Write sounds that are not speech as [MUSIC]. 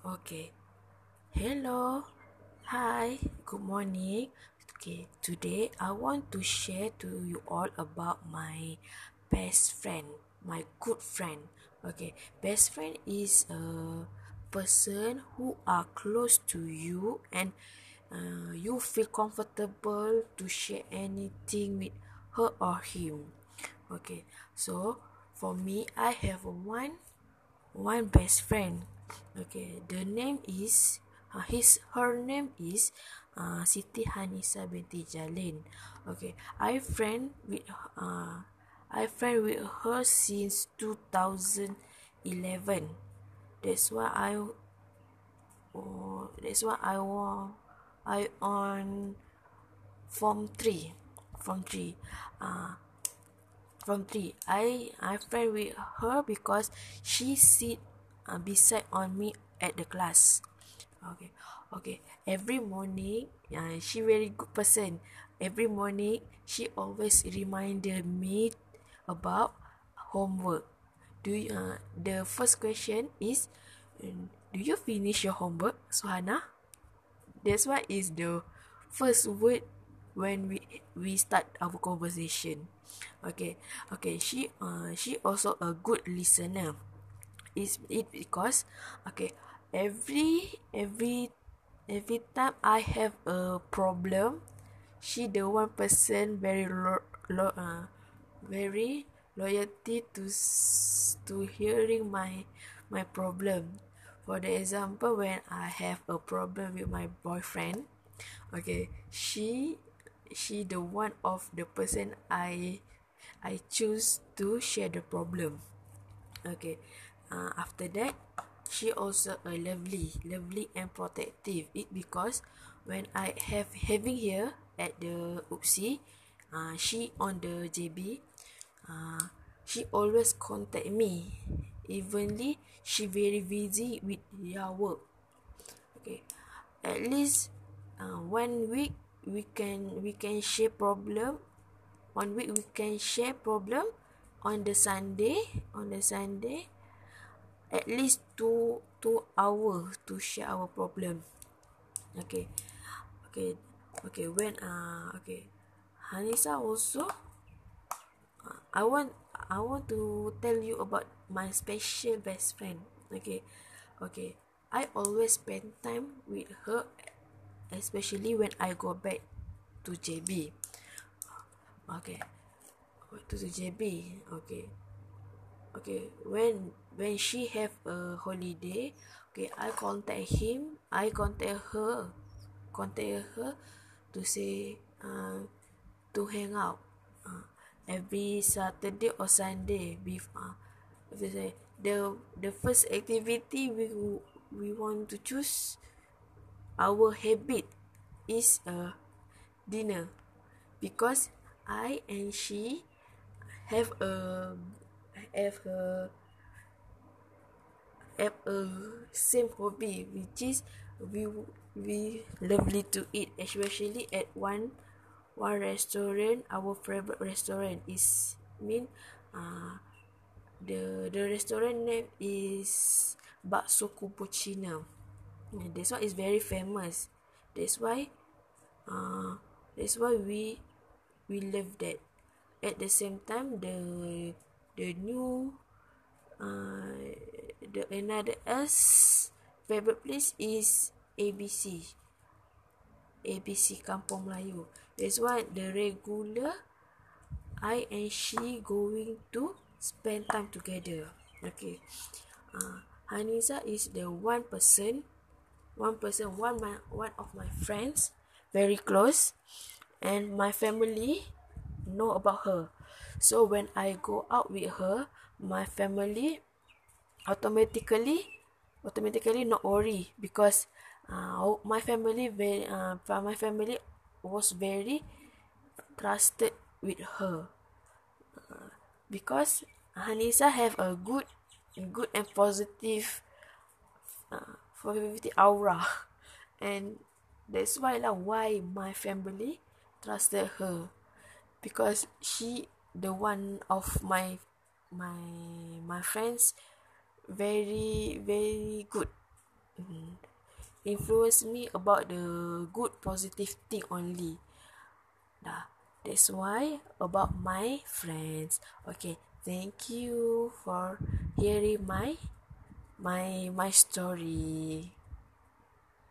Okay. Hello. Hi. Good morning. Okay. Today I want to share to you all about my best friend, my good friend. Okay. Best friend is a person who are close to you and uh, you feel comfortable to share anything with her or him. Okay. So for me, I have one one best friend. Okay, the name is uh, his her name is uh, Siti Hanisa binti Jalin. Okay, I friend with uh, I friend with her since 2011. That's why I oh, that's why I want I on form three, form three. Uh, from three. I I friend with her because she sit uh, beside on me at the class. Okay, okay. Every morning, uh, she very good person. Every morning, she always reminded me about homework. Do you, uh, the first question is, do you finish your homework, Suhana? That's why is the first word when we we start our conversation okay okay she uh she also a good listener is it because okay every every every time i have a problem she the one person very lo, lo, uh, very loyalty to to hearing my my problem for the example when i have a problem with my boyfriend okay she she the one of the person I I choose to share the problem. Okay. Uh, after that, she also a lovely, lovely and protective. It because when I have having here at the Oopsie, uh, she on the JB, uh, she always contact me. Evenly, she very busy with her work. Okay, at least uh, one week we can we can share problem one week we can share problem on the sunday on the sunday at least two two hours to share our problem. Okay. Okay. Okay when uh okay. Hanisa also uh, i want i want to tell you about my special best friend. Okay. Okay. I always spend time with her especially when I go back to JB. Okay, to the JB. Okay, okay. When when she have a holiday, okay, I contact him. I contact her, contact her to say uh, to hang out uh, every Saturday or Sunday. With uh, say the the first activity we we want to choose our habit is a dinner because I and she have a have a have a same hobby which is we we lovely to eat especially at one one restaurant our favorite restaurant is mean uh, the the restaurant name is Bakso Cupuccino. And that's why it's very famous. That's why uh, that's why we we love that. At the same time the the new uh, the another else favorite place is ABC. ABC Kampung Melayu. That's why the regular I and she going to spend time together. Okay. Uh, Haniza is the one person one person one my one of my friends very close and my family know about her. So when i go out with her my family automatically automatically not worry because uh, my family very uh, my family was very trusted with her. Uh, because Hanisa have a good good and positive uh, positivity aura. [LAUGHS] And that's why lah why my family trusted her because she the one of my my my friends very very good. Mm. Influence me about the good positive thing only. Dah that's why about my friends. Okay thank you for hearing my my my story